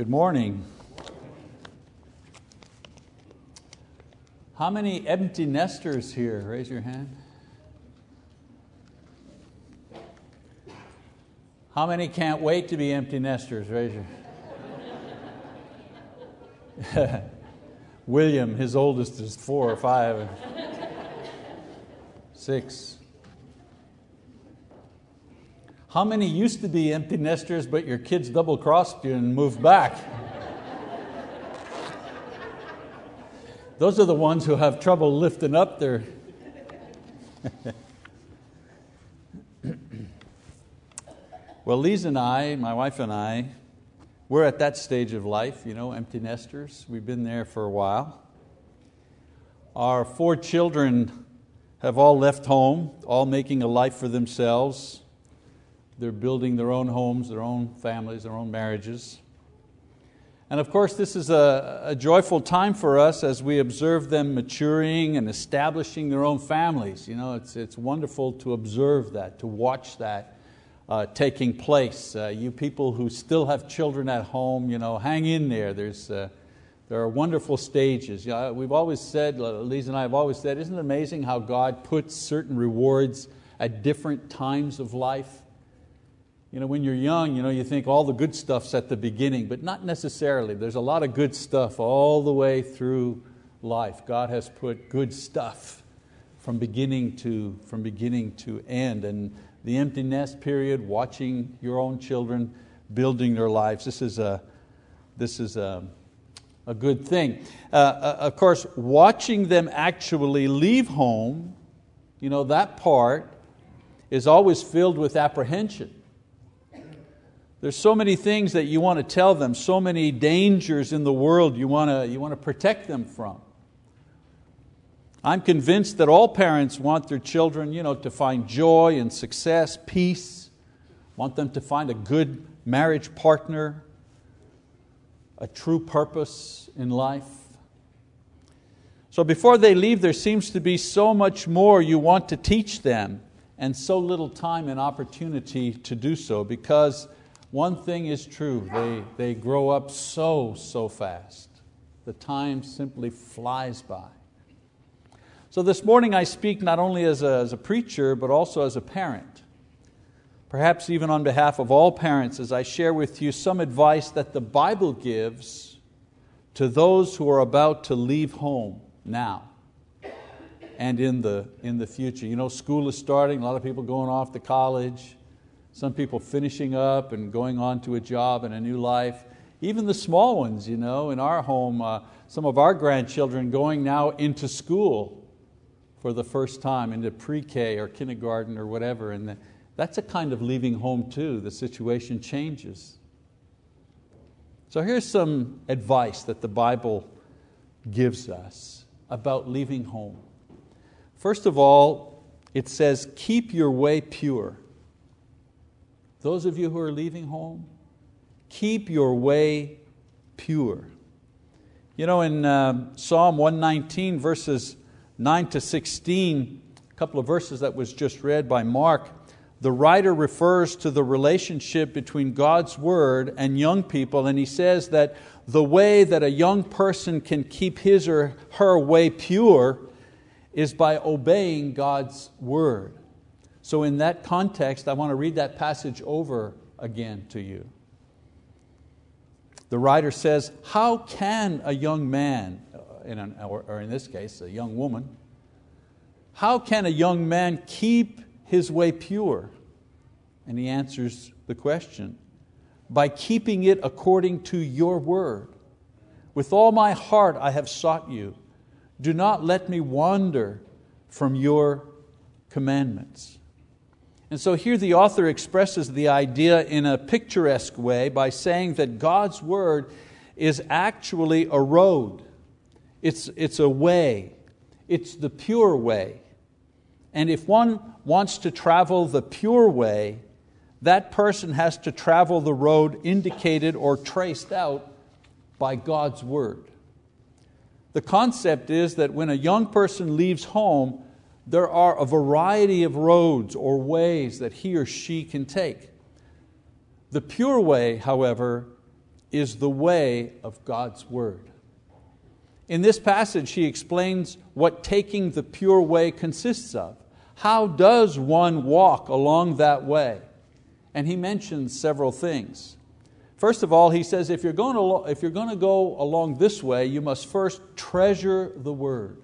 Good morning. How many empty nesters here? Raise your hand. How many can't wait to be empty nesters? Raise your William, his oldest is four or five, six. How many used to be empty nesters, but your kids double crossed you and moved back? Those are the ones who have trouble lifting up their. well, Lisa and I, my wife and I, we're at that stage of life, you know, empty nesters. We've been there for a while. Our four children have all left home, all making a life for themselves. They're building their own homes, their own families, their own marriages. And of course, this is a, a, joyful time for us as we observe them maturing and establishing their own families. You know, it's, it's wonderful to observe that, to watch that uh, taking place. Uh, you people who still have children at home, you know, hang in there. There's, uh, there are wonderful stages. You know, we've always said, Lisa and I have always said, isn't it amazing how God puts certain rewards at different times of life? You know, when you're young, you, know, you think all the good stuff's at the beginning, but not necessarily. There's a lot of good stuff all the way through life. God has put good stuff from beginning to, from beginning to end. And the empty nest period, watching your own children building their lives, this is a, this is a, a good thing. Uh, uh of course, watching them actually leave home, you know, that part is always filled with apprehension there's so many things that you want to tell them, so many dangers in the world you want to, you want to protect them from. I'm convinced that all parents want their children you know, to find joy and success, peace, want them to find a good marriage partner, a true purpose in life. So before they leave, there seems to be so much more you want to teach them, and so little time and opportunity to do so because one thing is true, they, they grow up so, so fast. The time simply flies by. So this morning I speak not only as a, as a preacher, but also as a parent. Perhaps even on behalf of all parents, as I share with you some advice that the Bible gives to those who are about to leave home now and in the, in the future. You know, school is starting, a lot of people going off to college some people finishing up and going on to a job and a new life. Even the small ones, you know, in our home, uh, some of our grandchildren going now into school for the first time, into pre-K or kindergarten or whatever. And that's a kind of leaving home too. The situation changes. So here's some advice that the Bible gives us about leaving home. First of all, it says, keep your way pure. Those of you who are leaving home, keep your way pure. You know, in uh, Psalm 119, verses 9 to 16, a couple of verses that was just read by Mark, the writer refers to the relationship between God's Word and young people, and he says that the way that a young person can keep his or her way pure is by obeying God's Word. So, in that context, I want to read that passage over again to you. The writer says, How can a young man, or in this case, a young woman, how can a young man keep his way pure? And he answers the question by keeping it according to your word. With all my heart I have sought you. Do not let me wander from your commandments. And so here the author expresses the idea in a picturesque way by saying that God's Word is actually a road, it's, it's a way, it's the pure way. And if one wants to travel the pure way, that person has to travel the road indicated or traced out by God's Word. The concept is that when a young person leaves home, there are a variety of roads or ways that he or she can take. The pure way, however, is the way of God's Word. In this passage, he explains what taking the pure way consists of. How does one walk along that way? And he mentions several things. First of all, he says if you're, going to, if you're going to go along this way, you must first treasure the Word.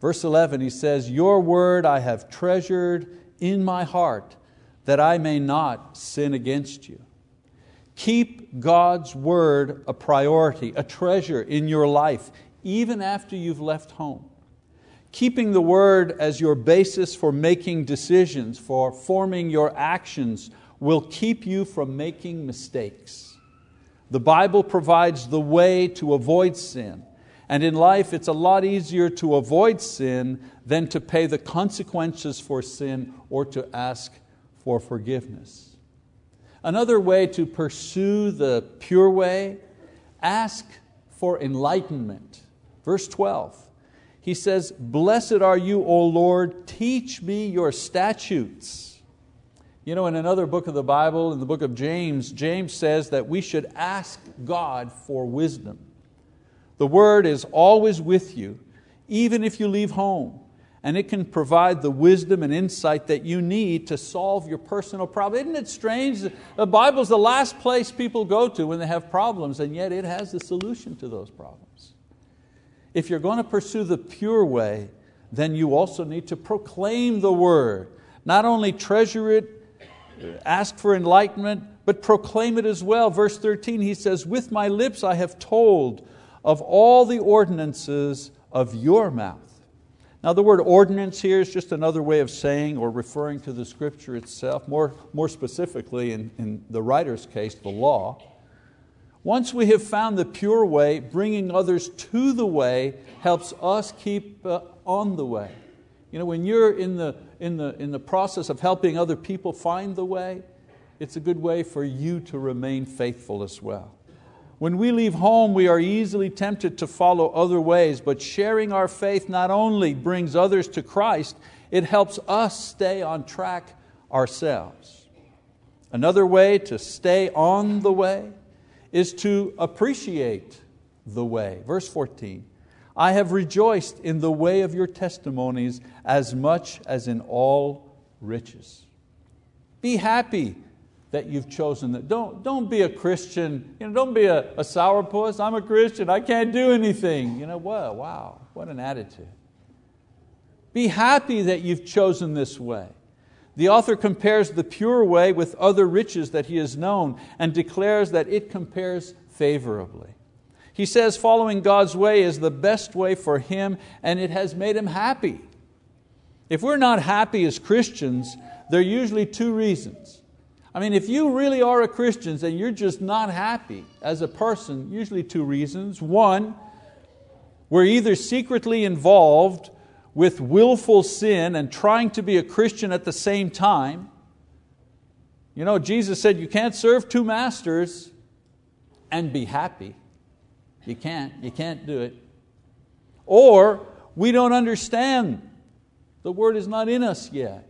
Verse 11, he says, Your Word I have treasured in my heart that I may not sin against you. Keep God's word a priority, a treasure in your life, even after you've left home. Keeping the word as your basis for making decisions, for forming your actions, will keep you from making mistakes. The Bible provides the way to avoid sin. And in life, it's a lot easier to avoid sin than to pay the consequences for sin or to ask for forgiveness. Another way to pursue the pure way, ask for enlightenment. Verse 12, he says, Blessed are you, O Lord, teach me your statutes. You know, in another book of the Bible, in the book of James, James says that we should ask God for wisdom. The word is always with you, even if you leave home and it can provide the wisdom and insight that you need to solve your personal problem. Isn't it strange? The Bible's the last place people go to when they have problems, and yet it has the solution to those problems. If you're going to pursue the pure way, then you also need to proclaim the word. Not only treasure it, ask for enlightenment, but proclaim it as well. Verse 13, he says, With my lips I have told of all the ordinances of your mouth. Now, the word ordinance here is just another way of saying or referring to the scripture itself, more, more specifically, in, in the writer's case, the law. Once we have found the pure way, bringing others to the way helps us keep uh, on the way. You know, when you're in the, in, the, in the process of helping other people find the way, it's a good way for you to remain faithful as well. When we leave home, we are easily tempted to follow other ways, but sharing our faith not only brings others to Christ, it helps us stay on track ourselves. Another way to stay on the way is to appreciate the way. Verse 14 I have rejoiced in the way of your testimonies as much as in all riches. Be happy that you've chosen that. Don't, don't be a Christian, you know, don't be a, a sourpuss. I'm a Christian, I can't do anything. You know, well, wow, what an attitude. Be happy that you've chosen this way. The author compares the pure way with other riches that he has known and declares that it compares favorably. He says following God's way is the best way for him and it has made him happy. If we're not happy as Christians, there are usually two reasons. I mean, if you really are a Christian and you're just not happy as a person, usually two reasons. One, we're either secretly involved with willful sin and trying to be a Christian at the same time. You know, Jesus said you can't serve two masters and be happy. You can't, you can't do it. Or we don't understand. The word is not in us yet.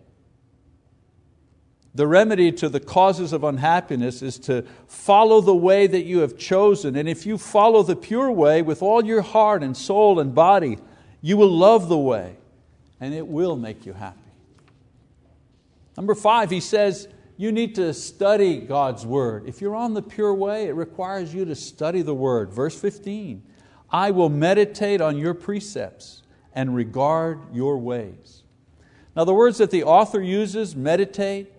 The remedy to the causes of unhappiness is to follow the way that you have chosen. And if you follow the pure way with all your heart and soul and body, you will love the way and it will make you happy. Number five, he says, you need to study God's Word. If you're on the pure way, it requires you to study the Word. Verse 15 I will meditate on your precepts and regard your ways. Now, the words that the author uses, meditate,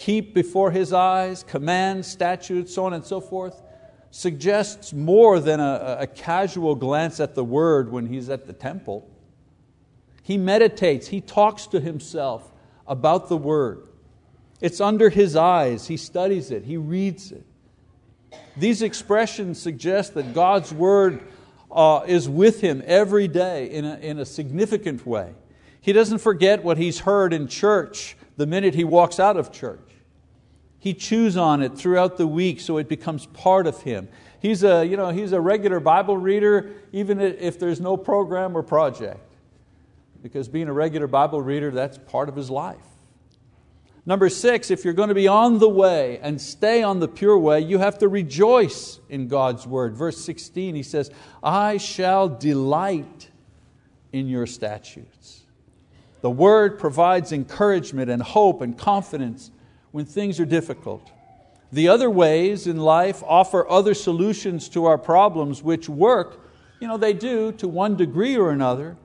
keep before his eyes, commands, statutes, so on and so forth, suggests more than a, a casual glance at the word when he's at the temple. He meditates, he talks to himself about the word. It's under his eyes, he studies it, he reads it. These expressions suggest that God's word uh, is with him every day in a, in a significant way. He doesn't forget what he's heard in church the minute he walks out of church. He chews on it throughout the week so it becomes part of him. He's a, you know, he's a regular Bible reader even if there's no program or project. Because being a regular Bible reader, that's part of his life. Number six, if you're going to be on the way and stay on the pure way, you have to rejoice in God's word. Verse 16, he says, I shall delight in your statutes. The word provides encouragement and hope and confidence when things are difficult. The other ways in life offer other solutions to our problems which work, you know, they do to one degree or another.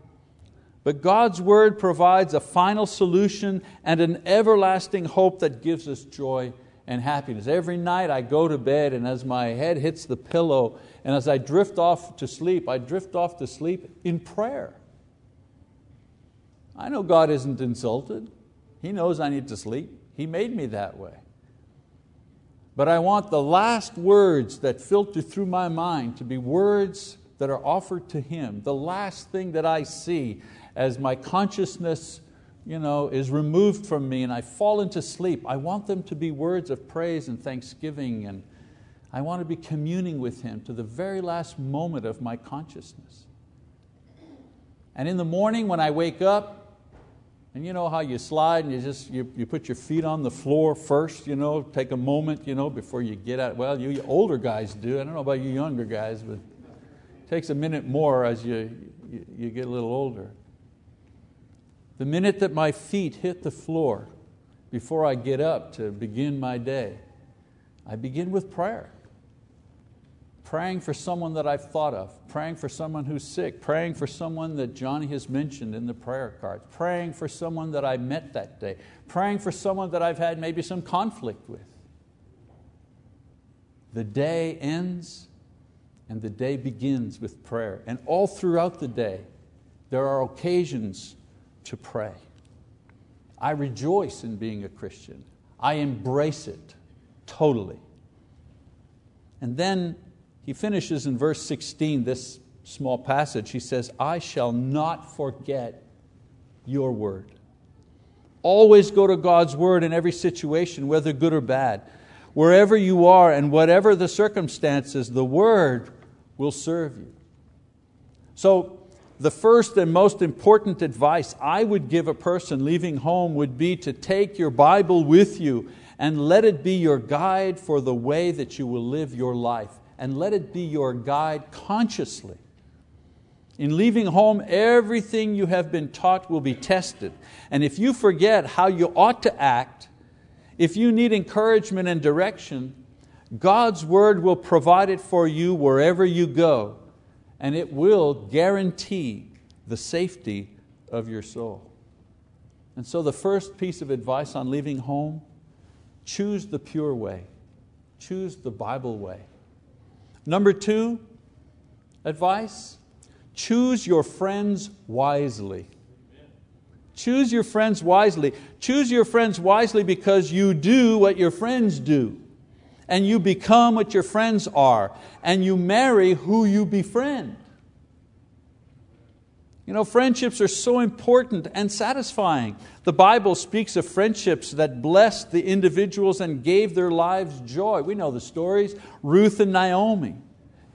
But God's Word provides a final solution and an everlasting hope that gives us joy and happiness. Every night I go to bed, and as my head hits the pillow, and as I drift off to sleep, I drift off to sleep in prayer. I know God isn't insulted. He knows I need to sleep. He made me that way. But I want the last words that filter through my mind to be words that are offered to Him. The last thing that I see as my consciousness you know, is removed from me and I fall into sleep, I want them to be words of praise and thanksgiving and I want to be communing with Him to the very last moment of my consciousness. And in the morning when I wake up, and you know how you slide and you just you, you put your feet on the floor first, you know, take a moment you know, before you get out. Well, you older guys do. I don't know about you younger guys, but it takes a minute more as you, you, you get a little older. The minute that my feet hit the floor before I get up to begin my day, I begin with prayer praying for someone that I've thought of, praying for someone who's sick, praying for someone that Johnny has mentioned in the prayer cards, praying for someone that I met that day, praying for someone that I've had maybe some conflict with. The day ends and the day begins with prayer. And all throughout the day, there are occasions to pray. I rejoice in being a Christian. I embrace it totally. And then he finishes in verse 16, this small passage. He says, I shall not forget your word. Always go to God's word in every situation, whether good or bad. Wherever you are and whatever the circumstances, the word will serve you. So, the first and most important advice I would give a person leaving home would be to take your Bible with you and let it be your guide for the way that you will live your life and let it be your guide consciously. In leaving home, everything you have been taught will be tested. And if you forget how you ought to act, if you need encouragement and direction, God's word will provide it for you wherever you go, and it will guarantee the safety of your soul. And so, the first piece of advice on leaving home choose the pure way, choose the Bible way. Number two, advice, choose your friends wisely. Choose your friends wisely. Choose your friends wisely because you do what your friends do, and you become what your friends are, and you marry who you befriend. You know, friendships are so important and satisfying. The Bible speaks of friendships that blessed the individuals and gave their lives joy. We know the stories Ruth and Naomi,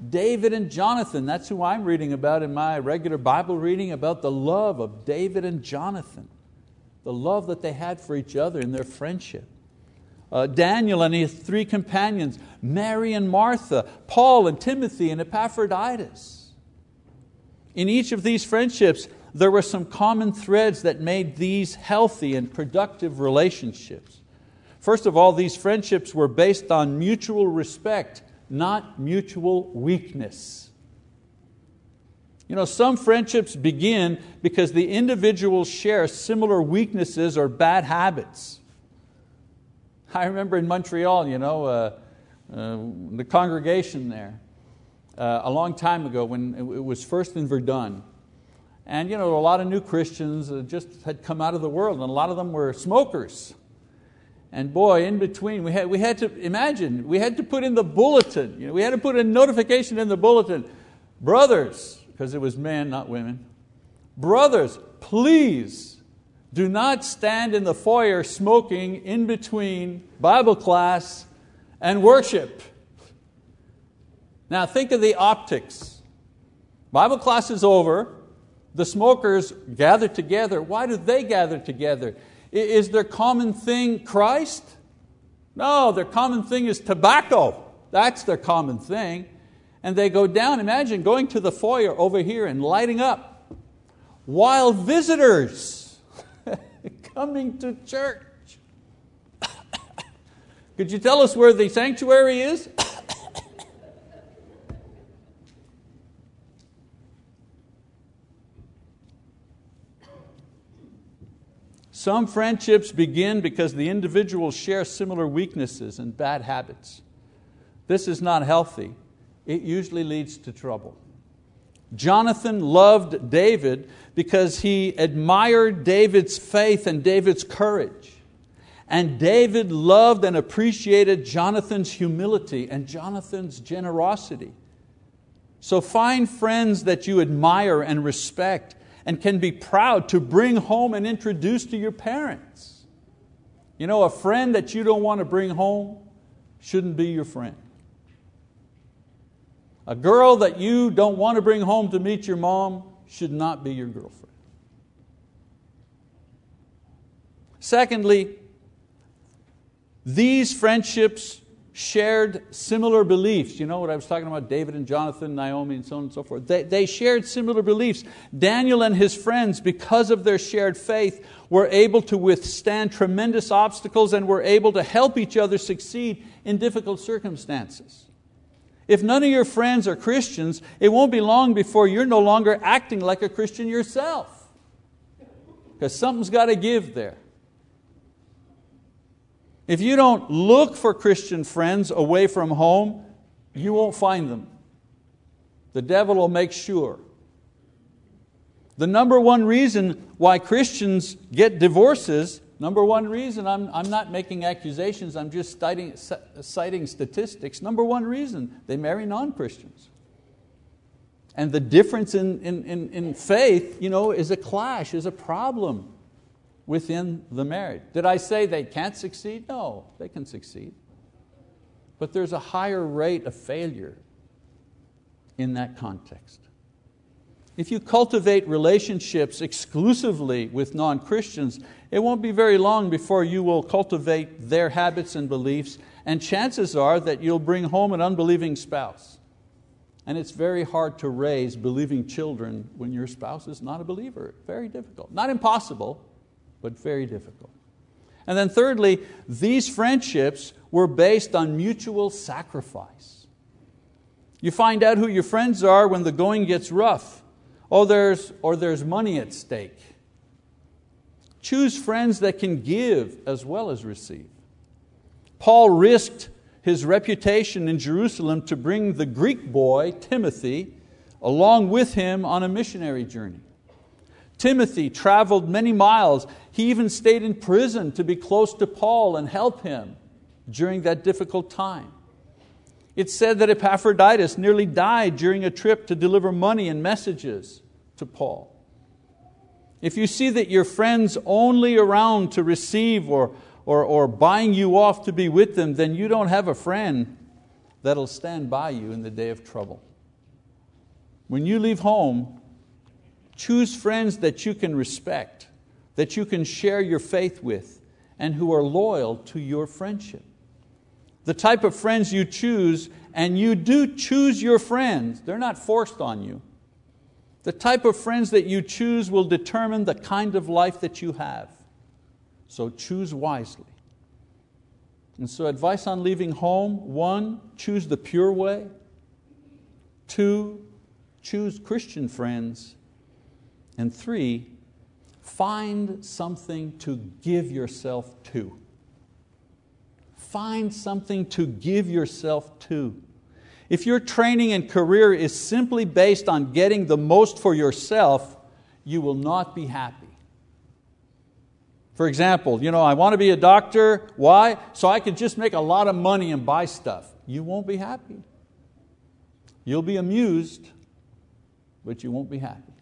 David and Jonathan. That's who I'm reading about in my regular Bible reading about the love of David and Jonathan, the love that they had for each other in their friendship. Uh, Daniel and his three companions, Mary and Martha, Paul and Timothy and Epaphroditus. In each of these friendships, there were some common threads that made these healthy and productive relationships. First of all, these friendships were based on mutual respect, not mutual weakness. You know, some friendships begin because the individuals share similar weaknesses or bad habits. I remember in Montreal, you know, uh, uh, the congregation there, uh, a long time ago when it was first in Verdun. And you know, a lot of new Christians just had come out of the world, and a lot of them were smokers. And boy, in between, we had, we had to imagine, we had to put in the bulletin, you know, we had to put a notification in the bulletin. Brothers, because it was men, not women, brothers, please do not stand in the foyer smoking in between Bible class and worship. Now think of the optics. Bible class is over, the smokers gather together. Why do they gather together? Is their common thing Christ? No, their common thing is tobacco. That's their common thing. And they go down, imagine going to the foyer over here and lighting up while visitors coming to church. Could you tell us where the sanctuary is? Some friendships begin because the individuals share similar weaknesses and bad habits. This is not healthy. It usually leads to trouble. Jonathan loved David because he admired David's faith and David's courage. And David loved and appreciated Jonathan's humility and Jonathan's generosity. So find friends that you admire and respect and can be proud to bring home and introduce to your parents. You know, a friend that you don't want to bring home shouldn't be your friend. A girl that you don't want to bring home to meet your mom should not be your girlfriend. Secondly, these friendships shared similar beliefs. You know what I was talking about, David and Jonathan, Naomi, and so on and so forth. They, they shared similar beliefs. Daniel and his friends, because of their shared faith, were able to withstand tremendous obstacles and were able to help each other succeed in difficult circumstances. If none of your friends are Christians, it won't be long before you're no longer acting like a Christian yourself. Because something's got to give there. If you don't look for Christian friends away from home, you won't find them. The devil will make sure. The number one reason why Christians get divorces, number one reason, I'm, I'm not making accusations, I'm just citing, citing statistics. Number one reason, they marry non Christians. And the difference in, in, in, in faith you know, is a clash, is a problem within the marriage. Did I say they can't succeed? No, they can succeed. But there's a higher rate of failure in that context. If you cultivate relationships exclusively with non Christians, it won't be very long before you will cultivate their habits and beliefs, and chances are that you'll bring home an unbelieving spouse. And it's very hard to raise believing children when your spouse is not a believer. Very difficult. Not impossible, but very difficult. And then, thirdly, these friendships were based on mutual sacrifice. You find out who your friends are when the going gets rough, or there's, or there's money at stake. Choose friends that can give as well as receive. Paul risked his reputation in Jerusalem to bring the Greek boy, Timothy, along with him on a missionary journey. Timothy traveled many miles. He even stayed in prison to be close to Paul and help him during that difficult time. It's said that Epaphroditus nearly died during a trip to deliver money and messages to Paul. If you see that your friends only around to receive or, or, or buying you off to be with them, then you don't have a friend that'll stand by you in the day of trouble. When you leave home, Choose friends that you can respect, that you can share your faith with, and who are loyal to your friendship. The type of friends you choose, and you do choose your friends, they're not forced on you. The type of friends that you choose will determine the kind of life that you have. So choose wisely. And so, advice on leaving home one, choose the pure way. Two, choose Christian friends. And three, find something to give yourself to. Find something to give yourself to. If your training and career is simply based on getting the most for yourself, you will not be happy. For example, you know, I want to be a doctor. Why? So I can just make a lot of money and buy stuff. You won't be happy. You'll be amused, but you won't be happy.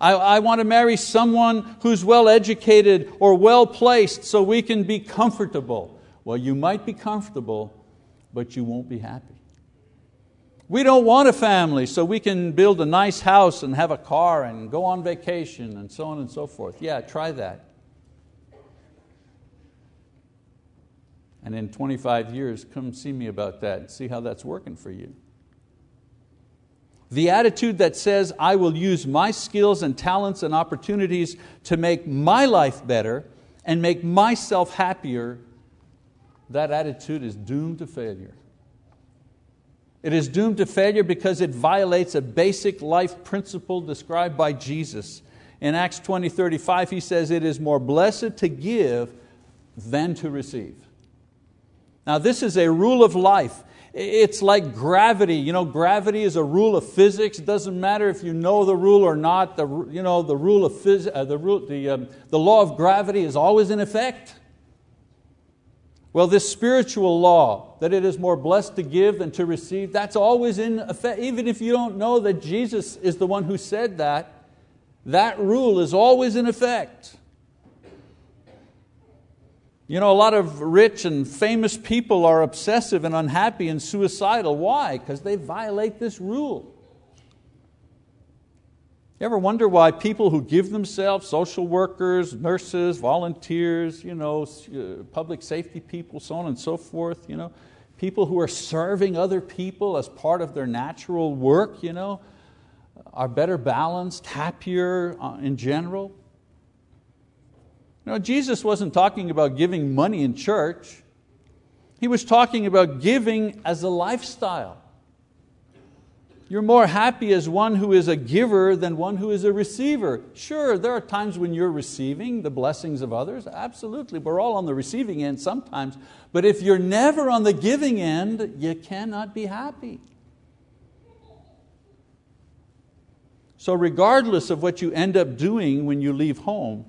I, I want to marry someone who's well educated or well placed so we can be comfortable. Well, you might be comfortable, but you won't be happy. We don't want a family so we can build a nice house and have a car and go on vacation and so on and so forth. Yeah, try that. And in 25 years, come see me about that and see how that's working for you. The attitude that says, I will use my skills and talents and opportunities to make my life better and make myself happier, that attitude is doomed to failure. It is doomed to failure because it violates a basic life principle described by Jesus. In Acts 20 35, he says, It is more blessed to give than to receive. Now, this is a rule of life. It's like gravity. You know, gravity is a rule of physics. It doesn't matter if you know the rule or not. The, you know, the, rule of phys- uh, the, rule, the, um, the law of gravity is always in effect. Well, this spiritual law, that it is more blessed to give than to receive, that's always in effect. Even if you don't know that Jesus is the one who said that, that rule is always in effect. You know, a lot of rich and famous people are obsessive and unhappy and suicidal. Why? Because they violate this rule. You ever wonder why people who give themselves, social workers, nurses, volunteers, you know, uh, public safety people, so on and so forth, you know, people who are serving other people as part of their natural work, you know, are better balanced, happier uh, in general? No, Jesus wasn't talking about giving money in church. He was talking about giving as a lifestyle. You're more happy as one who is a giver than one who is a receiver. Sure, there are times when you're receiving the blessings of others, absolutely. We're all on the receiving end sometimes. But if you're never on the giving end, you cannot be happy. So, regardless of what you end up doing when you leave home,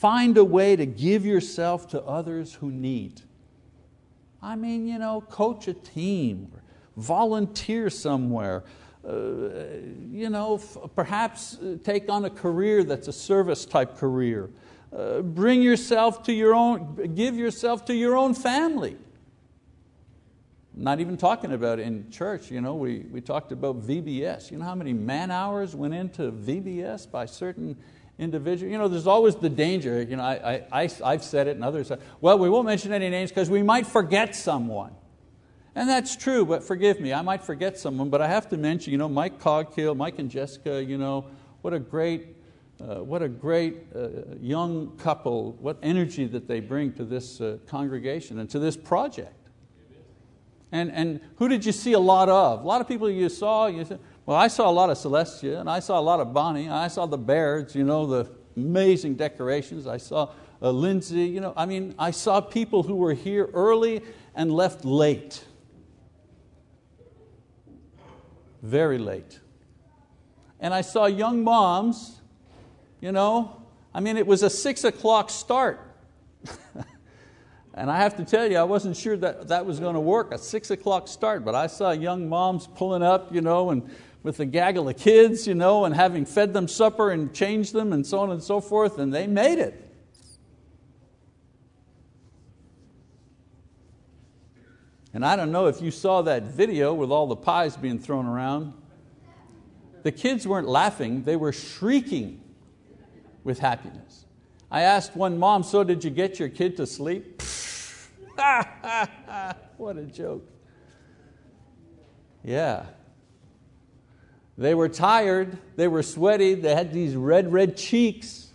Find a way to give yourself to others who need. I mean, you know, coach a team, volunteer somewhere, uh, you know, perhaps uh, take on a career that's a service type career. Uh, bring yourself to your own, give yourself to your own family. not even talking about in church, you know, we, we talked about VBS. You know how many man hours went into VBS by certain individual. You know, there's always the danger. You know, I, I, I've said it and others said, well, we won't mention any names because we might forget someone. And that's true, but forgive me, I might forget someone, but I have to mention, you know, Mike Coghill, Mike and Jessica, you know, what a great, uh, what a great uh, young couple, what energy that they bring to this uh, congregation and to this project. And, and who did you see a lot of? A lot of people you saw, you said, well, I saw a lot of Celestia, and I saw a lot of Bonnie, and I saw the Bairds, you know, the amazing decorations. I saw uh, Lindsay, you know, I mean, I saw people who were here early and left late. Very late. And I saw young moms, you know, I mean, it was a six o'clock start. and I have to tell you, I wasn't sure that that was going to work, a six o'clock start, but I saw young moms pulling up, you know, and with a gaggle of kids, you know, and having fed them supper and changed them and so on and so forth, and they made it. And I don't know if you saw that video with all the pies being thrown around. The kids weren't laughing, they were shrieking with happiness. I asked one mom, So did you get your kid to sleep? Ah, what a joke. Yeah, they were tired, they were sweaty, they had these red, red cheeks,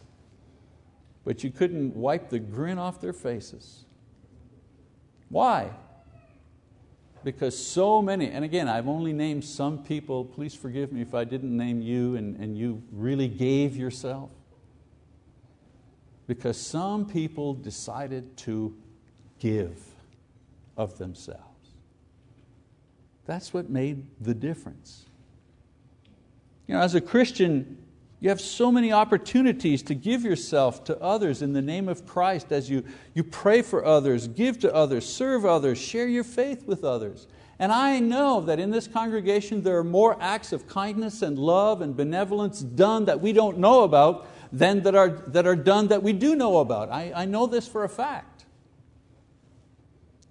but you couldn't wipe the grin off their faces. Why? Because so many, and again, I've only named some people, please forgive me if I didn't name you and, and you really gave yourself. Because some people decided to give of themselves. That's what made the difference. You know, as a Christian, you have so many opportunities to give yourself to others in the name of Christ as you, you pray for others, give to others, serve others, share your faith with others. And I know that in this congregation there are more acts of kindness and love and benevolence done that we don't know about than that are, that are done that we do know about. I, I know this for a fact.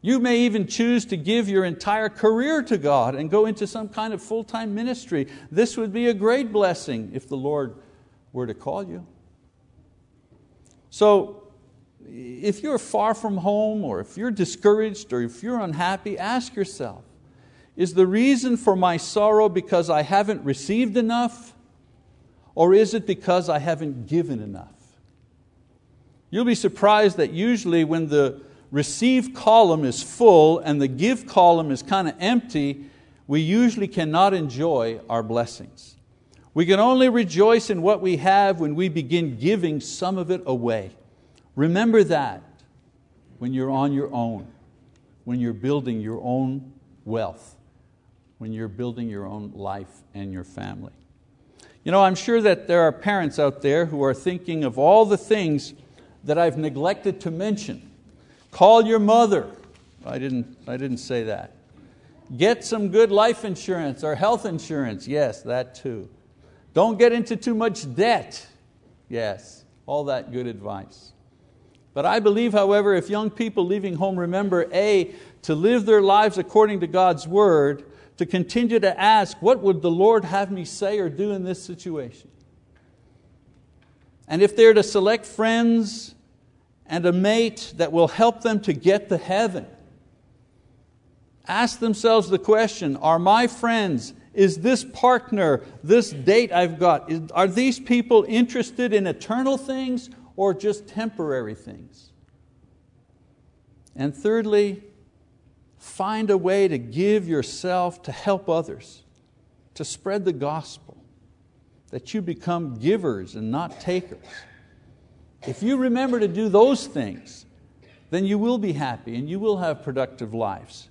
You may even choose to give your entire career to God and go into some kind of full time ministry. This would be a great blessing if the Lord were to call you. So, if you're far from home, or if you're discouraged, or if you're unhappy, ask yourself is the reason for my sorrow because I haven't received enough? Or is it because I haven't given enough? You'll be surprised that usually when the receive column is full and the give column is kind of empty, we usually cannot enjoy our blessings. We can only rejoice in what we have when we begin giving some of it away. Remember that when you're on your own, when you're building your own wealth, when you're building your own life and your family. You know, I'm sure that there are parents out there who are thinking of all the things that I've neglected to mention. Call your mother. I didn't, I didn't say that. Get some good life insurance or health insurance. Yes, that too. Don't get into too much debt. Yes, all that good advice. But I believe, however, if young people leaving home remember A, to live their lives according to God's word, to continue to ask, what would the Lord have me say or do in this situation? And if they're to select friends and a mate that will help them to get to heaven, ask themselves the question Are my friends, is this partner, this date I've got, is, are these people interested in eternal things or just temporary things? And thirdly, find a way to give yourself to help others, to spread the gospel, that you become givers and not takers. If you remember to do those things, then you will be happy and you will have productive lives,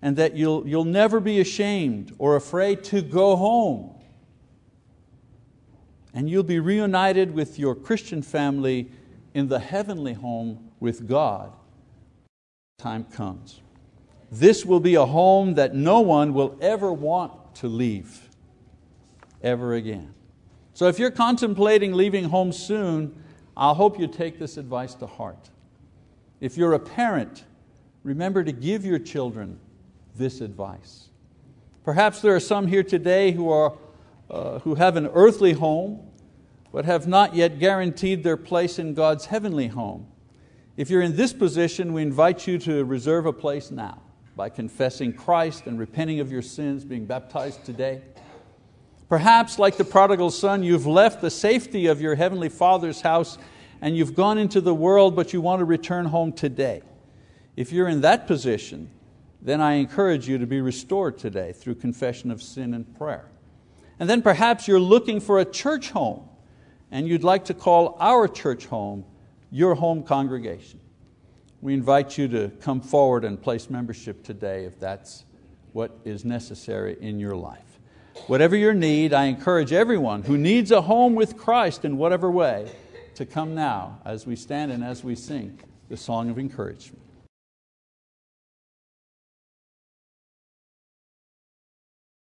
and that you'll, you'll never be ashamed or afraid to go home. And you'll be reunited with your Christian family in the heavenly home with God. Time comes. This will be a home that no one will ever want to leave, ever again. So if you're contemplating leaving home soon, I hope you take this advice to heart. If you're a parent, remember to give your children this advice. Perhaps there are some here today who, are, uh, who have an earthly home, but have not yet guaranteed their place in God's heavenly home. If you're in this position, we invite you to reserve a place now by confessing Christ and repenting of your sins, being baptized today. Perhaps, like the prodigal son, you've left the safety of your heavenly Father's house and you've gone into the world, but you want to return home today. If you're in that position, then I encourage you to be restored today through confession of sin and prayer. And then perhaps you're looking for a church home and you'd like to call our church home your home congregation we invite you to come forward and place membership today if that's what is necessary in your life. Whatever your need, I encourage everyone who needs a home with Christ in whatever way to come now as we stand and as we sing the song of encouragement.